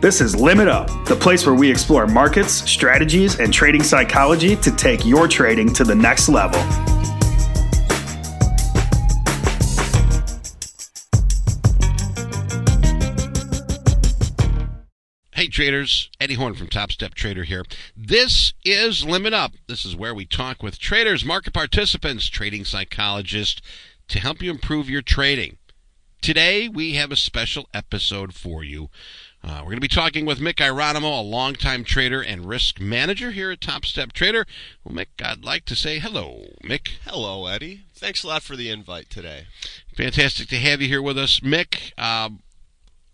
This is Limit Up, the place where we explore markets, strategies, and trading psychology to take your trading to the next level. Hey traders, Eddie Horn from TopstepTrader here. This is Limit Up. This is where we talk with traders, market participants, trading psychologists to help you improve your trading. Today we have a special episode for you. Uh, we're going to be talking with Mick Ieronimo, a longtime trader and risk manager here at TopstepTrader. Well, Mick, I'd like to say hello, Mick. Hello, Eddie. Thanks a lot for the invite today. Fantastic to have you here with us, Mick. Uh,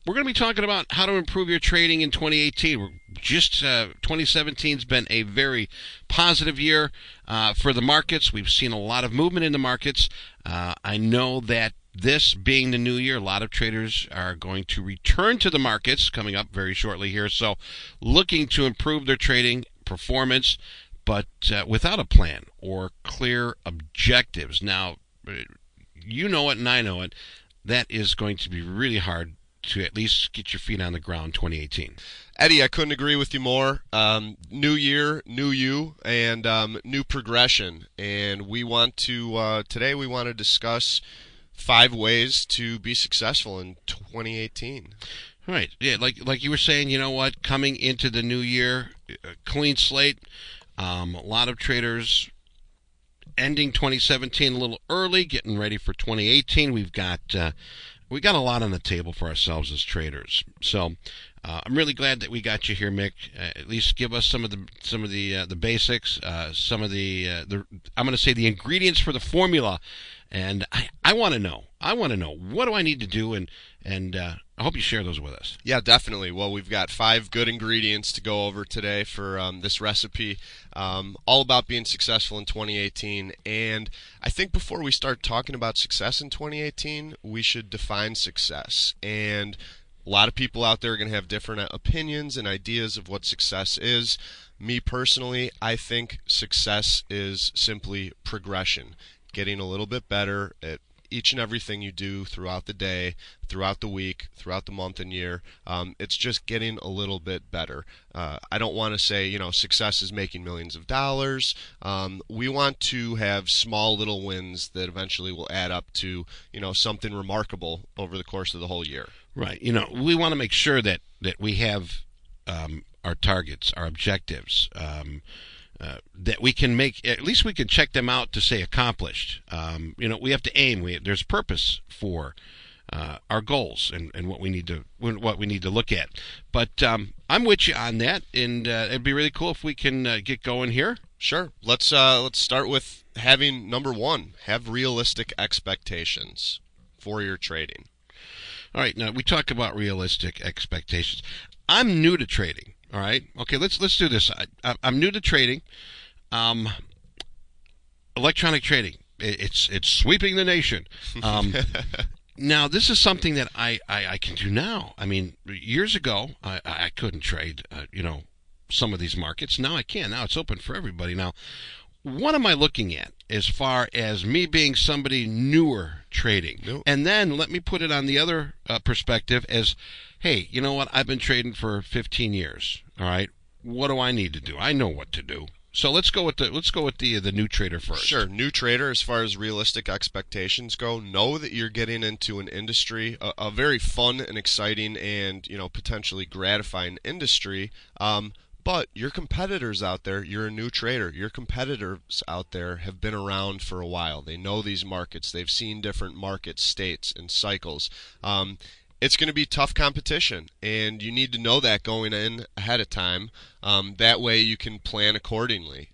we're going to be talking about how to improve your trading in 2018. We're just uh, 2017's been a very positive year uh, for the markets. We've seen a lot of movement in the markets. Uh, I know that this being the new year, a lot of traders are going to return to the markets coming up very shortly here. So, looking to improve their trading performance, but uh, without a plan or clear objectives. Now, you know it and I know it. That is going to be really hard to at least get your feet on the ground 2018. Eddie, I couldn't agree with you more. Um, new year, new you, and um, new progression. And we want to, uh, today, we want to discuss five ways to be successful in 2018. Right. Yeah. Like like you were saying, you know what? Coming into the new year, clean slate. Um, a lot of traders ending 2017 a little early, getting ready for 2018. We've got uh, we got a lot on the table for ourselves as traders. So uh, I'm really glad that we got you here, Mick. Uh, at least give us some of the some of the uh, the basics, uh, some of the uh, the I'm going to say the ingredients for the formula and I, I want to know. I want to know what do I need to do, and and uh, I hope you share those with us. Yeah, definitely. Well, we've got five good ingredients to go over today for um, this recipe, um, all about being successful in 2018. And I think before we start talking about success in 2018, we should define success. And a lot of people out there are going to have different opinions and ideas of what success is. Me personally, I think success is simply progression getting a little bit better at each and everything you do throughout the day, throughout the week, throughout the month and year. Um, it's just getting a little bit better. Uh, I don't want to say, you know, success is making millions of dollars. Um, we want to have small little wins that eventually will add up to, you know, something remarkable over the course of the whole year. Right. You know, we want to make sure that that we have um, our targets, our objectives. Um, uh, that we can make at least we can check them out to say accomplished. Um, you know, we have to aim. We there's purpose for uh, our goals and, and what we need to what we need to look at. But um, I'm with you on that, and uh, it'd be really cool if we can uh, get going here. Sure. Let's uh, let's start with having number one: have realistic expectations for your trading. All right. Now we talk about realistic expectations. I'm new to trading. All right. Okay. Let's let's do this. I, am new to trading. Um, electronic trading. it's it's sweeping the nation. Um, now this is something that I, I, I can do now. I mean, years ago I I couldn't trade. Uh, you know, some of these markets. Now I can. Now it's open for everybody. Now, what am I looking at as far as me being somebody newer trading? Nope. And then let me put it on the other uh, perspective as, hey, you know what? I've been trading for 15 years. All right. What do I need to do? I know what to do. So let's go with the let's go with the the new trader first. Sure, new trader. As far as realistic expectations go, know that you're getting into an industry, a, a very fun and exciting, and you know potentially gratifying industry. Um, but your competitors out there, you're a new trader. Your competitors out there have been around for a while. They know these markets. They've seen different market states and cycles. Um, it's going to be tough competition, and you need to know that going in ahead of time. Um, that way, you can plan accordingly.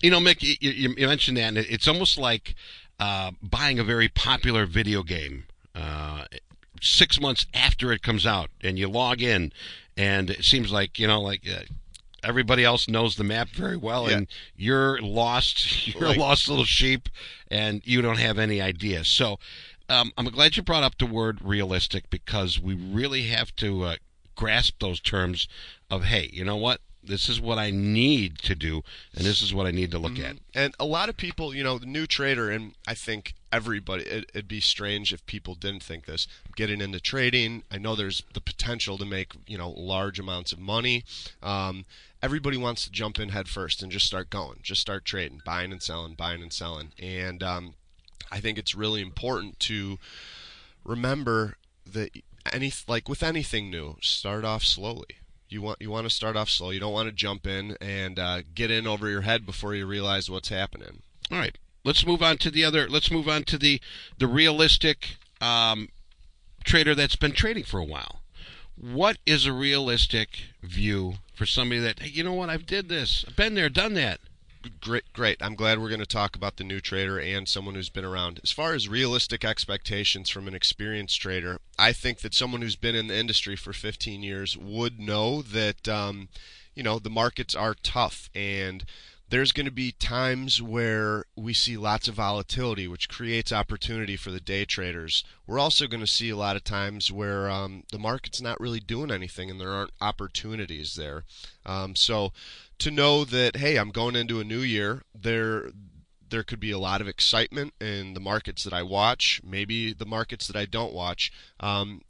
You know, Mick, you, you mentioned that, and it's almost like uh, buying a very popular video game. Uh, six months after it comes out, and you log in, and it seems like you know, like uh, everybody else knows the map very well, yeah. and you're lost. You're like, a lost little sheep, and you don't have any idea. So um, I'm glad you brought up the word realistic because we really have to uh, grasp those terms of hey, you know what? This is what I need to do, and this is what I need to look at. And a lot of people, you know, the new trader, and I think everybody, it, it'd be strange if people didn't think this. Getting into trading, I know there's the potential to make, you know, large amounts of money. Um, everybody wants to jump in head first and just start going, just start trading, buying and selling, buying and selling. And um, I think it's really important to remember that any like with anything new, start off slowly. You want you want to start off slow. You don't want to jump in and uh, get in over your head before you realize what's happening. All right, let's move on to the other. Let's move on to the the realistic um, trader that's been trading for a while. What is a realistic view for somebody that hey, you know what I've did this, I've been there, done that. Great, great. I'm glad we're going to talk about the new trader and someone who's been around. As far as realistic expectations from an experienced trader, I think that someone who's been in the industry for 15 years would know that, um, you know, the markets are tough and there's going to be times where we see lots of volatility, which creates opportunity for the day traders. We're also going to see a lot of times where um, the market's not really doing anything and there aren't opportunities there. Um, so to know that hey, I'm going into a new year, there there could be a lot of excitement in the markets that I watch, maybe the markets that I don't watch. Um,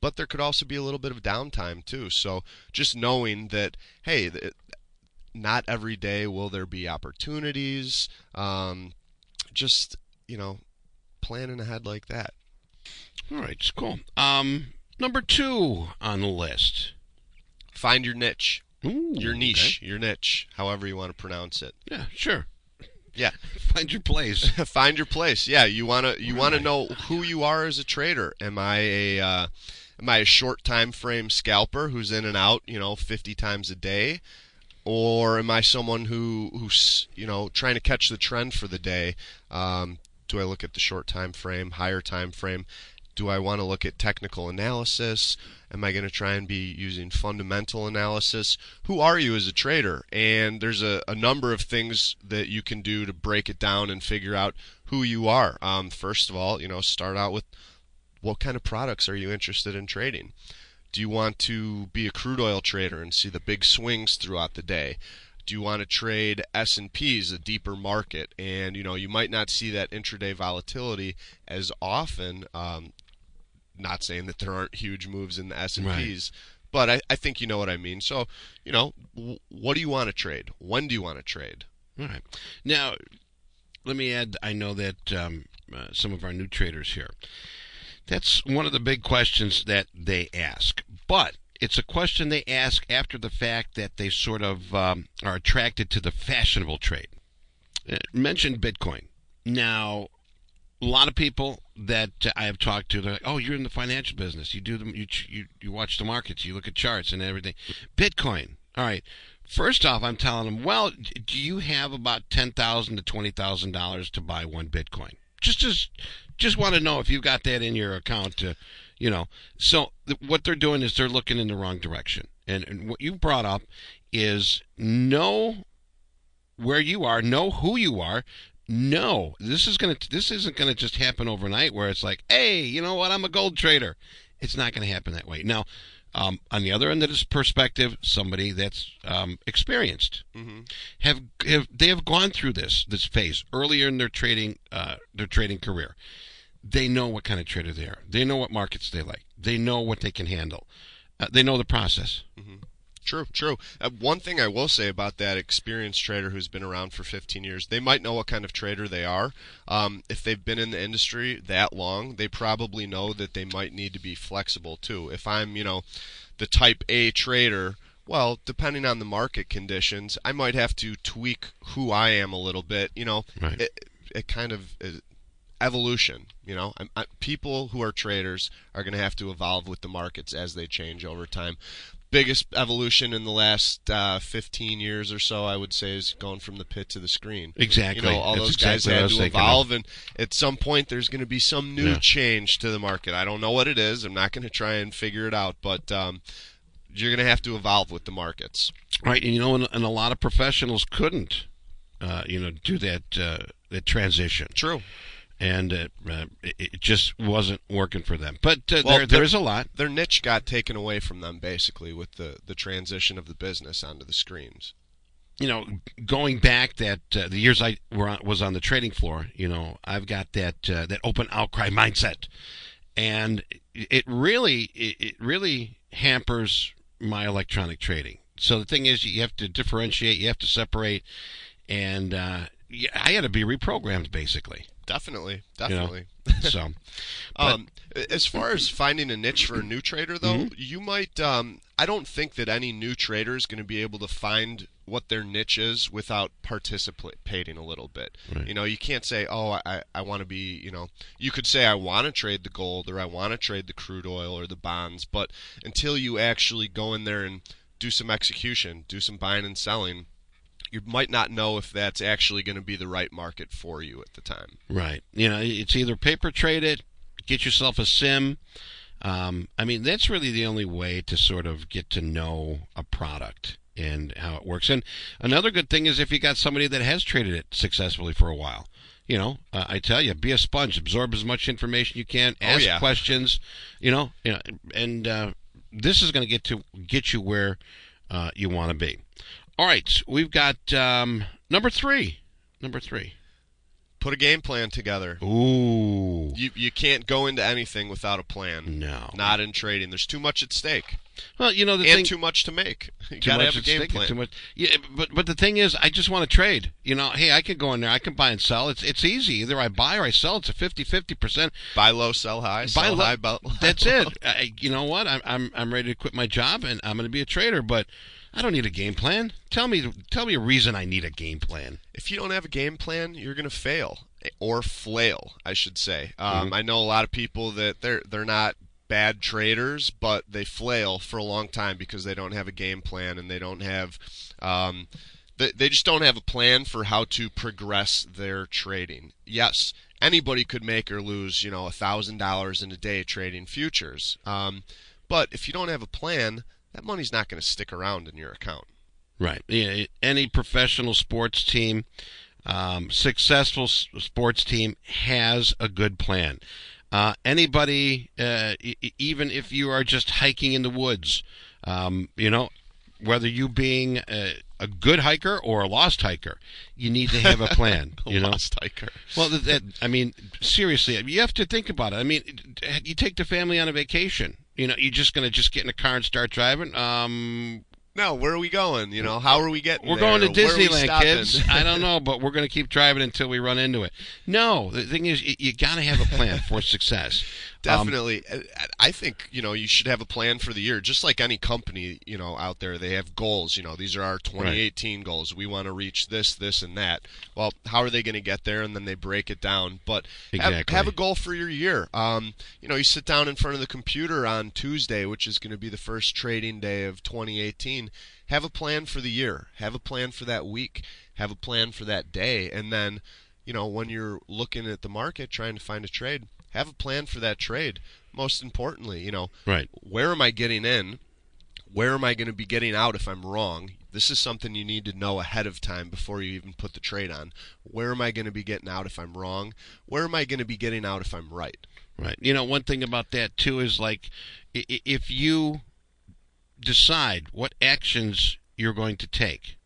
but there could also be a little bit of downtime too. So just knowing that, hey, not every day will there be opportunities. Um, just you know, planning ahead like that. All right, it's cool. Um, number two on the list. Find your niche. Ooh, your niche, okay. your niche, however you want to pronounce it. Yeah, sure. Yeah, find your place. find your place. Yeah, you wanna you wanna know who you are as a trader. Am I a uh, am I a short time frame scalper who's in and out, you know, 50 times a day, or am I someone who who's you know trying to catch the trend for the day? Um, do I look at the short time frame, higher time frame? Do I want to look at technical analysis? Am I going to try and be using fundamental analysis? Who are you as a trader? And there's a, a number of things that you can do to break it down and figure out who you are. Um, first of all, you know, start out with what kind of products are you interested in trading? Do you want to be a crude oil trader and see the big swings throughout the day? do you want to trade S&Ps, a deeper market? And you know, you might not see that intraday volatility as often. Um, not saying that there aren't huge moves in the S and P's, but I, I think you know what I mean. So, you know, w- what do you want to trade? When do you want to trade? All right. Now, let me add. I know that um, uh, some of our new traders here. That's one of the big questions that they ask, but it's a question they ask after the fact that they sort of um, are attracted to the fashionable trade. Uh, mentioned Bitcoin. Now, a lot of people that I have talked to, they're like, "Oh, you're in the financial business. You do them. You you you watch the markets. You look at charts and everything." Bitcoin. All right. First off, I'm telling them, "Well, do you have about ten thousand to twenty thousand dollars to buy one Bitcoin?" Just just just want to know if you've got that in your account. To, you know, so th- what they're doing is they're looking in the wrong direction. And, and what you brought up is know where you are, know who you are, no, this is gonna. This isn't gonna just happen overnight. Where it's like, hey, you know what? I'm a gold trader. It's not gonna happen that way. Now, um, on the other end of this perspective, somebody that's um, experienced mm-hmm. have have they have gone through this this phase earlier in their trading uh, their trading career. They know what kind of trader they are. They know what markets they like. They know what they can handle. Uh, they know the process. Mm-hmm. True, true. Uh, one thing I will say about that experienced trader who's been around for 15 years, they might know what kind of trader they are. Um, if they've been in the industry that long, they probably know that they might need to be flexible too. If I'm, you know, the type A trader, well, depending on the market conditions, I might have to tweak who I am a little bit. You know, right. it, it kind of evolution. You know, I, people who are traders are going to have to evolve with the markets as they change over time biggest evolution in the last uh, 15 years or so, I would say, is going from the pit to the screen. Exactly. You know, all That's those exactly guys had to evolve, of. and at some point, there's going to be some new Yeah. change to the market. I don't know what it is. I'm not going to try and figure it out, but um, you're going to have to evolve with the markets. Right, and you know, and, and a lot of professionals couldn't, uh, you know, do that uh, that transition. True. And it, uh, it, just wasn't working for them. But uh, Well, there, the- there is a lot. Their niche got taken away from them basically with the the transition of the business onto the screens. you know, going back that uh, the years I were on, was on the trading floor, you know, I've got that uh, that open outcry mindset, and it really it, it really hampers my electronic trading. So the thing is, you have to differentiate, you have to separate, and uh, I had to be reprogrammed basically. Definitely, You know? definitely. So, Um, as far as finding a niche for a new trader, though, Mm-hmm. you might. Um, I don't think that any new trader is going to be able to find what their niche is without participating a little bit. Right. You know, you can't say, "Oh, I, I want to be." You know, you could say, "I want to trade the gold" or "I want to trade the crude oil or the bonds," but until you actually go in there and do some execution, do some buying and selling, you might not know if that's actually going to be the right market for you at the time. Right. You know, it's either paper trade it, get yourself a sim. Um, I mean, that's really the only way to sort of get to know a product and how it works. And another good thing is if you got somebody that has traded it successfully for a while. You know, uh, I tell you, be a sponge, absorb as much information you can, Oh, ask yeah. questions. You know, you know, and uh, this is going to get to get you where uh, you want to be. All right, we've got um, number three. Number three. Put a game plan together. Ooh. You you can't go into anything without a plan. No. Not in trading. There's too much at stake Well, you know the and thing. too much to make. You too gotta much have a game stake, plan. Too much. Yeah, but but the thing is, I just want to trade. You know, hey, I could go in there. I can buy and sell. It's it's easy. Either I buy or I sell. It's a 50-50 percent. Buy low, sell high. Buy Sell low- high. Buy That's it. I, you know what? I'm I'm I'm ready to quit my job and I'm going to be a trader. But I don't need a game plan. Tell me tell me a reason I need a game plan. If you don't have a game plan, you're gonna fail or flail, I should say. Um, Mm-hmm. I know a lot of people that they're they're not bad traders, but they flail for a long time because they don't have a game plan and they don't have. Um, they, they just don't have a plan for how to progress their trading. Yes, anybody could make or lose, you know, a thousand dollars in a day trading futures. Um, but if you don't have a plan, that money's not going to stick around in your account. Right. Yeah, any professional sports team, um, successful s- sports team has a good plan. Uh, anybody, uh, e- even if you are just hiking in the woods, um, you know, whether you being a, a good hiker or a lost hiker, you need to have a plan. you know, Lost hiker. well, that, that I mean, seriously, you have to think about it. I mean, you take the family on a vacation. You know, you're just going to just get in a car and start driving. Um, No, where are we going? You know, how are we getting we're there? going to Where are we Disneyland, kids. I don't know, but we're going to keep driving until we run into it. No, the thing is, you, you got to have a plan for success. Um, Definitely. I- I think, you know, you should have a plan for the year. Just like any company, you know, out there, they have goals. You know, these are our 2018 goals. We want to reach this, this, and that. Well, how are they going to get there? And then they break it down. But have, have a goal for your year. Um, you know, you sit down in front of the computer on Tuesday, which is going to be the first trading day of 2018. Have a plan for the year. Have a plan for that week. Have a plan for that day. And then, you know, when you're looking at the market trying to find a trade, have a plan for that trade. Most importantly, you know, Right. where am I getting in? Where am I going to be getting out if I'm wrong? This is something you need to know ahead of time before you even put the trade on. Where am I going to be getting out if I'm wrong? Where am I going to be getting out if I'm right? Right. You know, one thing about that too is like, if you decide what actions you're going to take,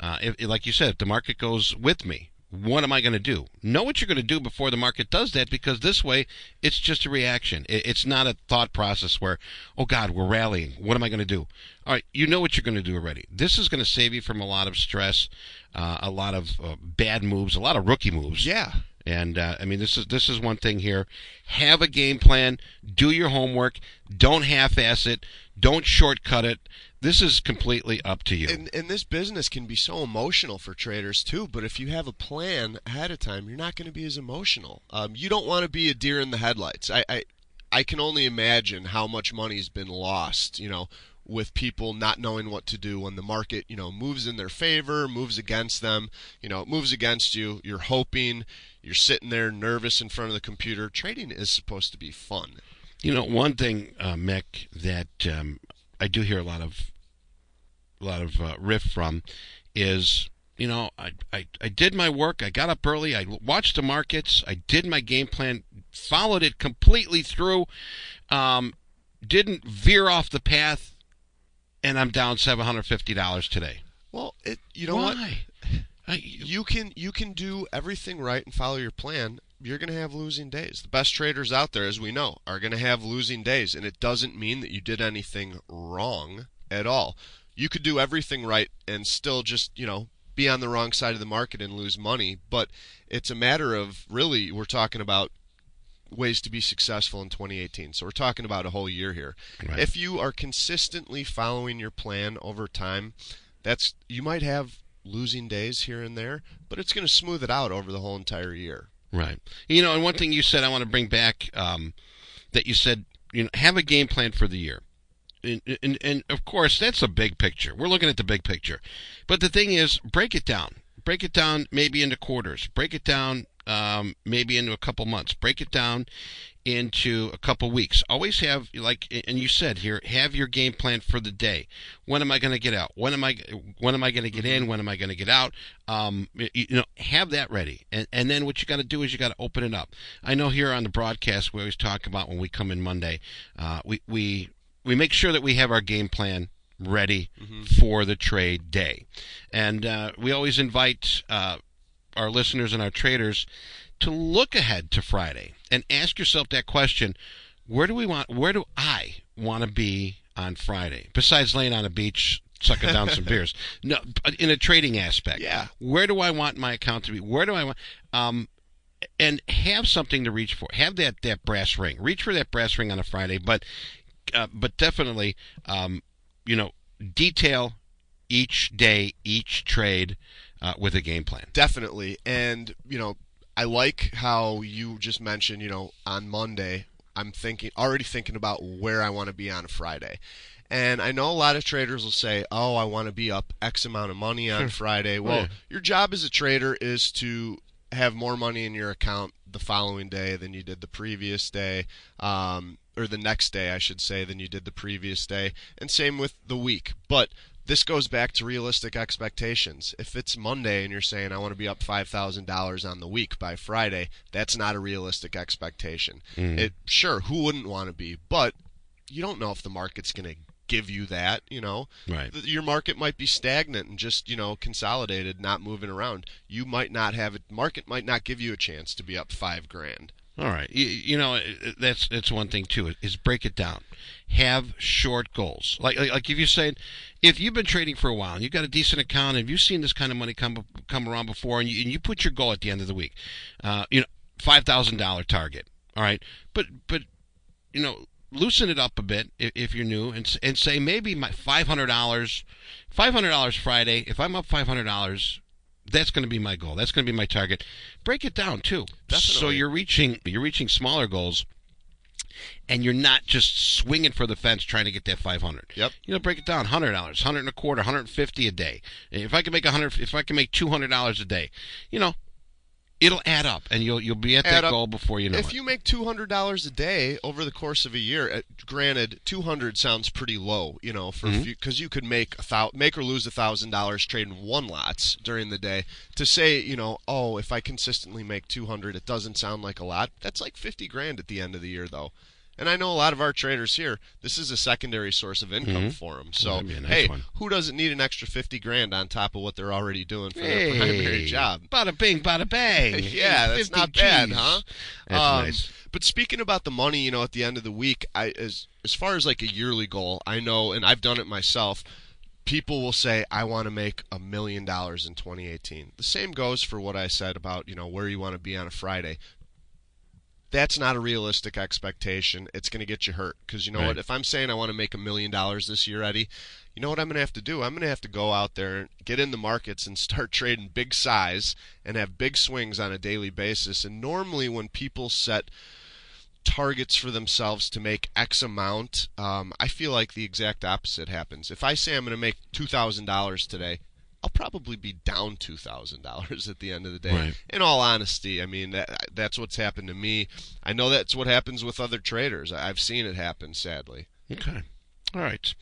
uh, if, like you said, if the market goes with me, what am I going to do? Know what you're going to do before the market does that, because this way, it's just a reaction. It's not a thought process where, oh God, we're rallying. What am I going to do? All right, you know what you're going to do already. This is going to save you from a lot of stress, uh, a lot of uh, bad moves, a lot of rookie moves. Yeah. And uh, I mean, this is this is one thing here. Have a game plan. Do your homework. Don't half-ass it. Don't shortcut it. This is completely up to you. And, and this business can be so emotional for traders too. But if you have a plan ahead of time, you're not going to be as emotional. Um, you don't want to be a deer in the headlights. I, I I can only imagine how much money's been lost. You know, with people not knowing what to do when the market you know moves in their favor, moves against them. You know, it moves against you. You're hoping. You're sitting there nervous in front of the computer. Trading is supposed to be fun. You know, one thing, uh, Mick, that um, I do hear a lot of a lot of uh, riff from is you know, I, I, I did my work. I got up early. I watched the markets. I did my game plan, followed it completely through, um, didn't veer off the path, and I'm down $750 today. Well, it, you know Why? what? I, You can you can do everything right and follow your plan. You're going to have losing days. The best traders out there, as we know, are going to have losing days, and it doesn't mean that you did anything wrong at all. You could do everything right and still just, you know, be on the wrong side of the market and lose money, but it's a matter of really we're talking about ways to be successful in 2018. So we're talking about a whole year here. Right. If you are consistently following your plan over time, that's you might have losing days here and there, but it's going to smooth it out over the whole entire year. Right. You know, and one thing you said I want to bring back um, that you said, you know, have a game plan for the year. And, and, and of course, that's a big picture. We're looking at the big picture. But the thing is, break it down. Break it down maybe into quarters. Break it down um, maybe into a couple months. Break it down into a couple weeks. Always have like, and you said here, have your game plan for the day. When am I going to get out? When am I? When am I going to get in? When am I going to get out? Um, you you know, have that ready, and and then what you got to do is you got to open it up. I know here on the broadcast we always talk about when we come in Monday, uh, we we we make sure that we have our game plan ready for the trade day, and uh, we always invite. Uh, our listeners and our traders to look ahead to Friday and ask yourself that question where do we want where do I want to be on Friday? Besides laying on a beach sucking down some beers. No in a trading aspect. Yeah. where do I want my account to be? Where do I want um and have something to reach for. Have that that brass ring. Reach for that brass ring on a Friday but uh, but definitely um you know detail each day each trade uh, with a game plan Definitely. And, you know, I like how you just mentioned, you know, on Monday, I'm thinking already thinking about where I want to be on Friday. And I know a lot of traders will say, "Oh, I want to be up X amount of money on Friday." Well, yeah. your job as a trader is to have more money in your account the following day than you did the previous day, um, or the next day, I should say, than you did the previous day, and same with the week. But this goes back to realistic expectations. If it's Monday and you're saying I want to be up five thousand dollars on the week by Friday, that's not a realistic expectation. Mm. It sure who wouldn't want to be, but you don't know if the market's going to give you that. You know, Right. Your market might be stagnant and just you know consolidated, not moving around. You might not have it. Market might not give you a chance to be up five grand. All right, you, you know that's that's one thing too. Is break it down. Have short goals. Like, like if you say, if you've been trading for a while and you've got a decent account and you've seen this kind of money come come around before, and you, and you put your goal at the end of the week, uh, you know, five thousand dollar target. All right, but but you know, loosen it up a bit if, if you're new, and and say maybe my five hundred dollars, five hundred dollars Friday. If I'm up five hundred dollars, that's going to be my goal. That's going to be my target. Break it down too, so you're reaching you're reaching smaller goals, and you're not just swinging for the fence trying to get that five hundred. Yep. You know, break it down. Hundred dollars, hundred and a quarter, hundred and fifty a day. If I can make a hundred, if I can make two hundred dollars a day, you know, it'll add up, and you'll you'll be at Add that up. goal before you know if it. If you make two hundred dollars a day over the course of a year, uh, granted, two hundred sounds pretty low, you know, for Mm-hmm. because you could make a thou- make or lose a thousand dollars trading one lots during the day. To say, you know, oh, if I consistently make two hundred, it doesn't sound like a lot. That's like fifty grand at the end of the year, though. And I know a lot of our traders here. This is a secondary source of income for them. So, Mm-hmm. That'd be a nice hey, one. who doesn't need an extra fifty grand on top of what they're already doing for Hey, their primary job? Bada bing, bada bang. Yeah, that's 50 not bad, huh? That's Um, nice. But speaking about the money, you know, at the end of the week, I as as far as like a yearly goal, I know, and I've done it myself. People will say, "I want to make a million dollars in 2018." The same goes for what I said about you know where you want to be on a Friday. That's not a realistic expectation. It's going to get you hurt because you know Right. what? If I'm saying I want to make a million dollars this year, Eddie, you know what I'm going to have to do? I'm going to have to go out there and get in the markets and start trading big size and have big swings on a daily basis. And normally, when people set targets for themselves to make X amount, um, I feel like the exact opposite happens. If I say I'm going to make two thousand dollars today, I'll probably be down two thousand dollars at the end of the day. Right. In all honesty, I mean that, that's what's happened to me. I know that's what happens with other traders. I've seen it happen, sadly. Okay. All right.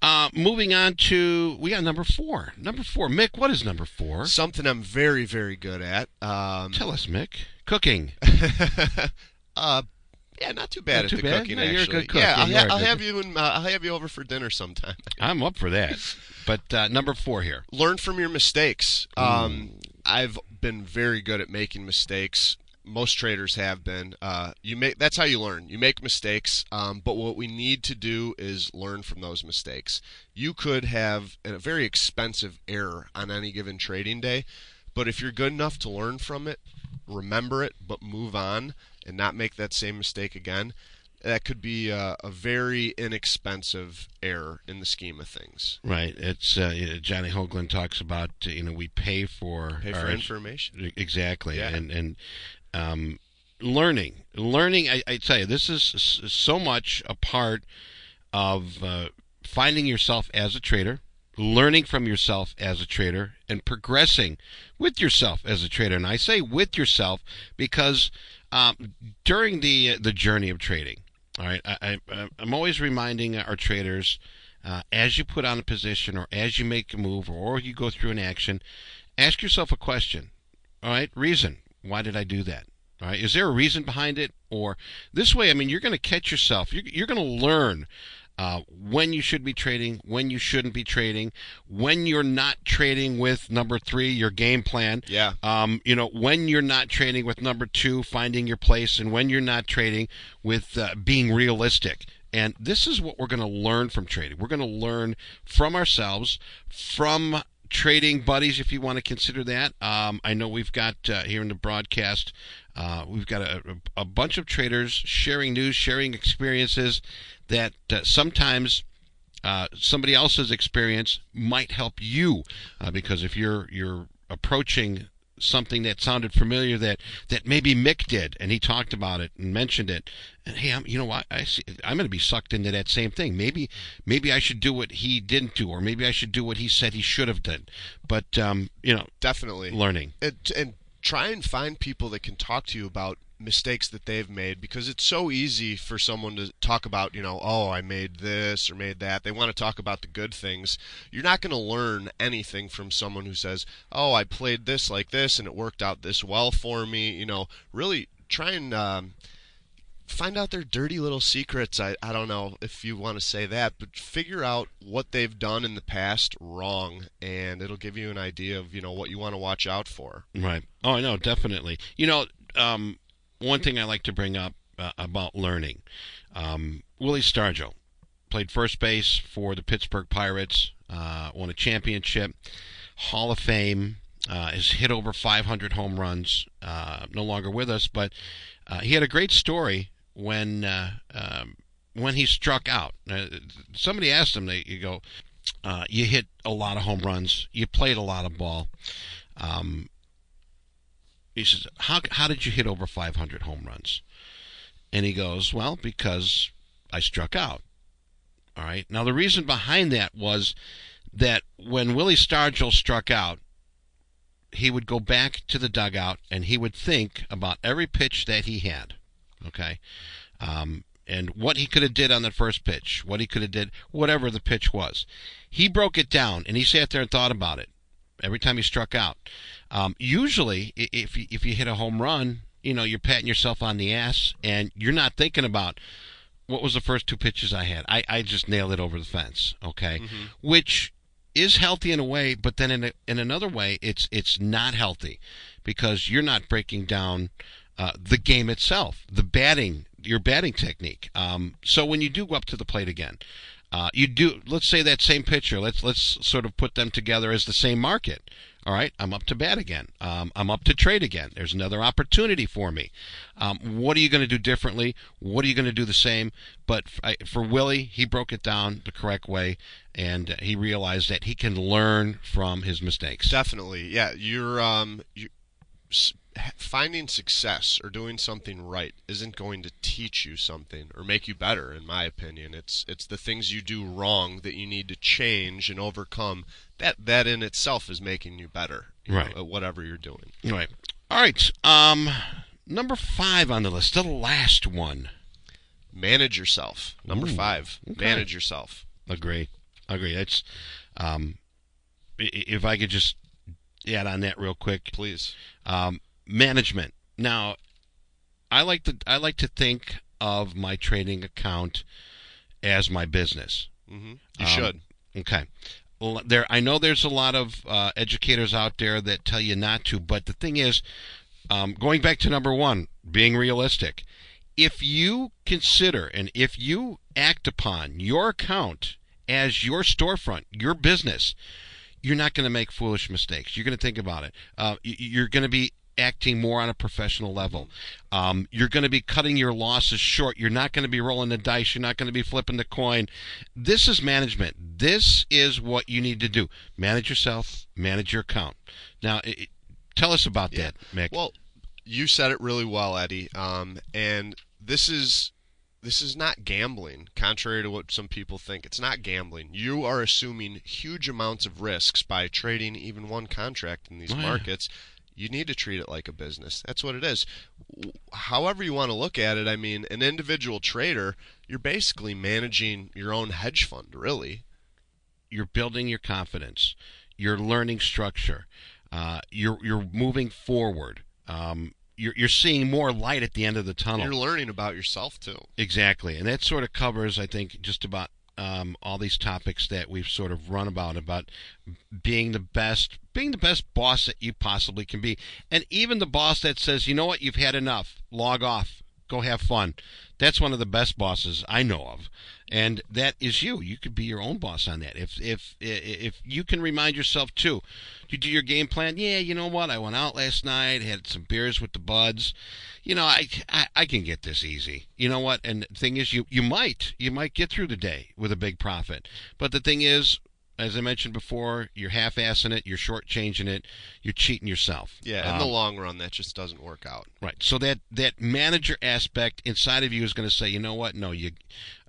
Uh, moving on to we got number four. Number four, Mick. What is number four? Something I'm very, very good at. Um, Tell us, Mick. Cooking. uh, yeah, not too bad Not at too the bad? cooking. No, you're a actually, good cook. yeah, Yeah, I'll, ha- I'll have you. In, uh, I'll have you over for dinner sometime. I'm up for that. But uh, number four here. Learn from your mistakes. Um, I've been very good at making mistakes. Most traders have been. Uh, you make that's how you learn. You make mistakes, um, but what we need to do is learn from those mistakes. You could have a very expensive error on any given trading day, but if you're good enough to learn from it, remember it, but move on and not make that same mistake again, that could be a, a very inexpensive error in the scheme of things. Right. It's uh, you know, Johnny Hoagland talks about uh, you know we pay for Pay for information. Exactly. Yeah. And and um, learning, learning. I, I tell you, this is so much a part of uh, finding yourself as a trader, learning from yourself as a trader, and progressing with yourself as a trader. And I say with yourself because um, during the the journey of trading, all right, I, I, I'm always reminding our traders. Uh, as you put on a position or as you make a move or you go through an action, ask yourself a question. All right, reason. Why did I do that? All right, is there a reason behind it? Or this way, I mean, you're going to catch yourself. You're, you're going to learn uh, when you should be trading, when you shouldn't be trading, when you're not trading with number three, your game plan. Yeah. Um, you know, when you're not trading with number two, finding your place, and when you're not trading with uh, being realistic. And this is what we're going to learn from trading. We're going to learn from ourselves, from trading buddies, if you want to consider that. Um, I know we've got uh, here in the broadcast, uh, we've got a, a bunch of traders sharing news, sharing experiences that uh, sometimes uh, somebody else's experience might help you uh, because if you're you're approaching something that sounded familiar that that maybe Mick did and he talked about it and mentioned it. And hey I'm you know what I see, I'm going to be sucked into that same thing. Maybe maybe I should do what he didn't do or maybe I should do what he said he should have done. But um, you know Definitely. learning. And, and try and find people that can talk to you about mistakes that they've made because it's so easy for someone to talk about you know oh i made this or made that they want to talk about the good things you're not going to learn anything from someone who says oh i played this like this and it worked out this well for me you know really try and um, find out their dirty little secrets. I, I don't know if you want to say that, but figure out what they've done in the past wrong, and it'll give you an idea of you know what you want to watch out for. Right. Oh, I know, definitely. You know, um, one thing I like to bring up uh, about learning um, Willie Stargell played first base for the Pittsburgh Pirates, uh, won a championship, Hall of Fame, uh, has hit over 500 home runs, uh, no longer with us, but uh, he had a great story when. Uh, um, when he struck out, somebody asked him. They, you go, you hit a lot of home runs. You played a lot of ball. Um, he says, how, how did you hit over 500 home runs? And he goes, well, because I struck out. All right. Now, the reason behind that was that when Willie Stargell struck out, he would go back to the dugout and he would think about every pitch that he had. Okay. Um, and what he could have did on the first pitch, what he could have did, whatever the pitch was. He broke it down and he sat there and thought about it every time he struck out. Um, usually, if you, if you hit a home run, you know you're patting yourself on the ass and you're not thinking about what was the first two pitches I had. I, I just nailed it over the fence. Okay, which is healthy in a way, but then in a, in another way, it's it's not healthy because you're not breaking down uh, the game itself, the batting, your batting technique. Um, so when you do go up to the plate again, uh, you do. Let's say that same pitcher. Let's let's sort of put them together as the same market. All right, I'm up to bat again. Um, I'm up to trade again. There's another opportunity for me. Um, what are you going to do differently? What are you going to do the same? But for Willie, he broke it down the correct way, and uh, he realized that he can learn from his mistakes. Definitely, yeah. You're um, you, finding success or doing something right isn't going to teach you something or make you better. In my opinion, it's it's the things you do wrong that you need to change and overcome. That that in itself is making you better, you know, Right. at whatever you're doing. Right. All right. Um, number five on the list, the last one. Manage yourself. Number Ooh, five. okay. Manage yourself. Agree. Agree. That's um, if I could just add on that real quick, please. Um, management. Now, I like to I like to think of my trading account as my business. Mm-hmm. You um, should. Okay. Well, there, I know there's a lot of uh, educators out there that tell you not to, but the thing is, um, going back to number one, being realistic. If you consider and if you act upon your account as your storefront, your business, you're not going to make foolish mistakes. You're going to think about it. Uh, you're going to be acting more on a professional level. Um, you're going to be cutting your losses short. You're not going to be rolling the dice. You're not going to be flipping the coin. This is management. This is what you need to do. Manage yourself. Manage your account. Now, it, tell us about yeah. that, Mick. Well, you said it really well, Eddie. Um, and this is this is not gambling, contrary to what some people think. It's not gambling. You are assuming huge amounts of risks by trading even one contract in these oh, markets. Yeah you need to treat it like a business. That's what it is. However, you want to look at it, I mean, an individual trader, you're basically managing your own hedge fund, really. You're building your confidence. You're learning structure. Uh, you're you're moving forward. Um, you're you're seeing more light at the end of the tunnel. You're learning about yourself too. Exactly, and that sort of covers, I think, just about um, all these topics that we've sort of run about about being the best, being the best boss that you possibly can be, and even the boss that says, you know what, you've had enough, log off, go have fun. That's one of the best bosses I know of, and that is you. You could be your own boss on that. If if if you can remind yourself too, you do your game plan. Yeah, you know what? I went out last night, had some beers with the buds. You know, I, I I can get this easy. You know what? And the thing is, you you might you might get through the day with a big profit. But the thing is, as I mentioned before, you're half-assing it, you're short-changing it, you're cheating yourself. Yeah, in um, the long run, that just doesn't work out. Right. So that that manager aspect inside of you is going to say, you know what? No, you,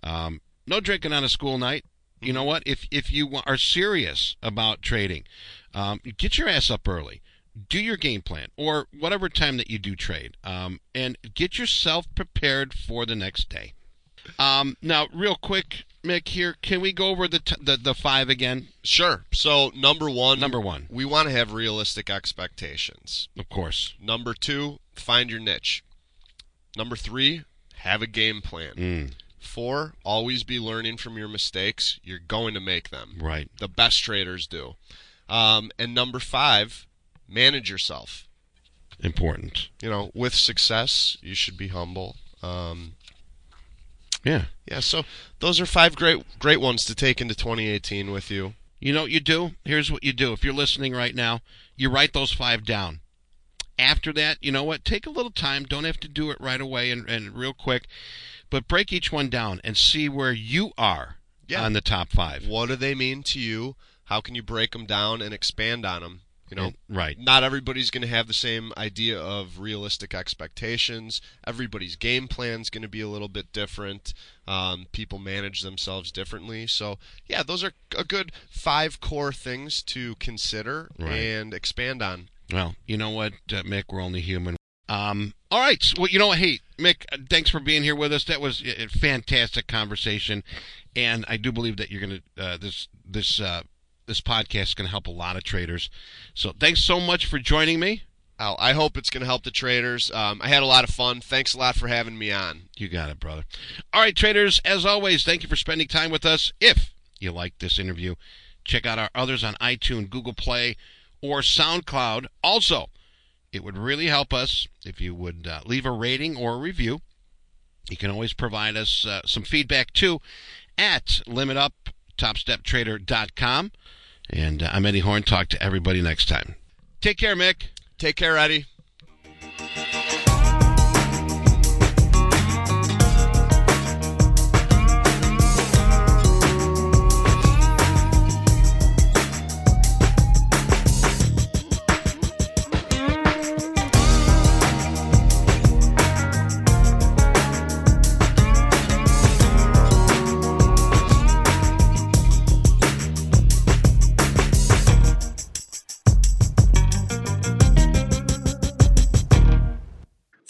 um, no drinking on a school night. You know mm-hmm. what? If if you are serious about trading, um, get your ass up early. Do your game plan or whatever time that you do trade, um, and get yourself prepared for the next day. Um, now, real quick, Mick, here, can we go over the, t- the the five again? Sure. So number one, number one, we want to have realistic expectations. Of course. Number two, find your niche. Number three, have a game plan. Mm. Four, always be learning from your mistakes. You're going to make them. Right. The best traders do. Um, and number five, manage yourself. Important. You know, with success, you should be humble. Um, yeah. Yeah. So those are five great great ones to take into 2018 with you. You know what you do? Here's what you do. If you're listening right now, you write those five down. After that, you know what? Take a little time. Don't have to do it right away and, and real quick, but break each one down and see where you are yeah. on the top five. What do they mean to you? How can you break them down and expand on them? You know, right. Not everybody's going to have the same idea of realistic expectations. Everybody's game plan is going to be a little bit different. Um, people manage themselves differently. So, yeah, those are a good five core things to consider right. and expand on. Well, you know what, uh, Mick, we're only human. Um, all right. So, well, you know what? Hey, Mick, uh, thanks for being here with us. That was a fantastic conversation, and I do believe that you're going to uh, this this uh, this podcast is going to help a lot of traders. So thanks so much for joining me. Al, I hope it's going to help the traders. Um, I had a lot of fun. Thanks a lot for having me on. You got it, brother. All right, traders, as always, thank you for spending time with us. If you like this interview, check out our others on iTunes, Google Play, or SoundCloud. Also, it would really help us if you would uh, leave a rating or a review. You can always provide us uh, some feedback too at limituptopsteptrader.com. And uh, I'm Eddie Horn. Talk to everybody next time. Take care, Mick. Take care, Eddie.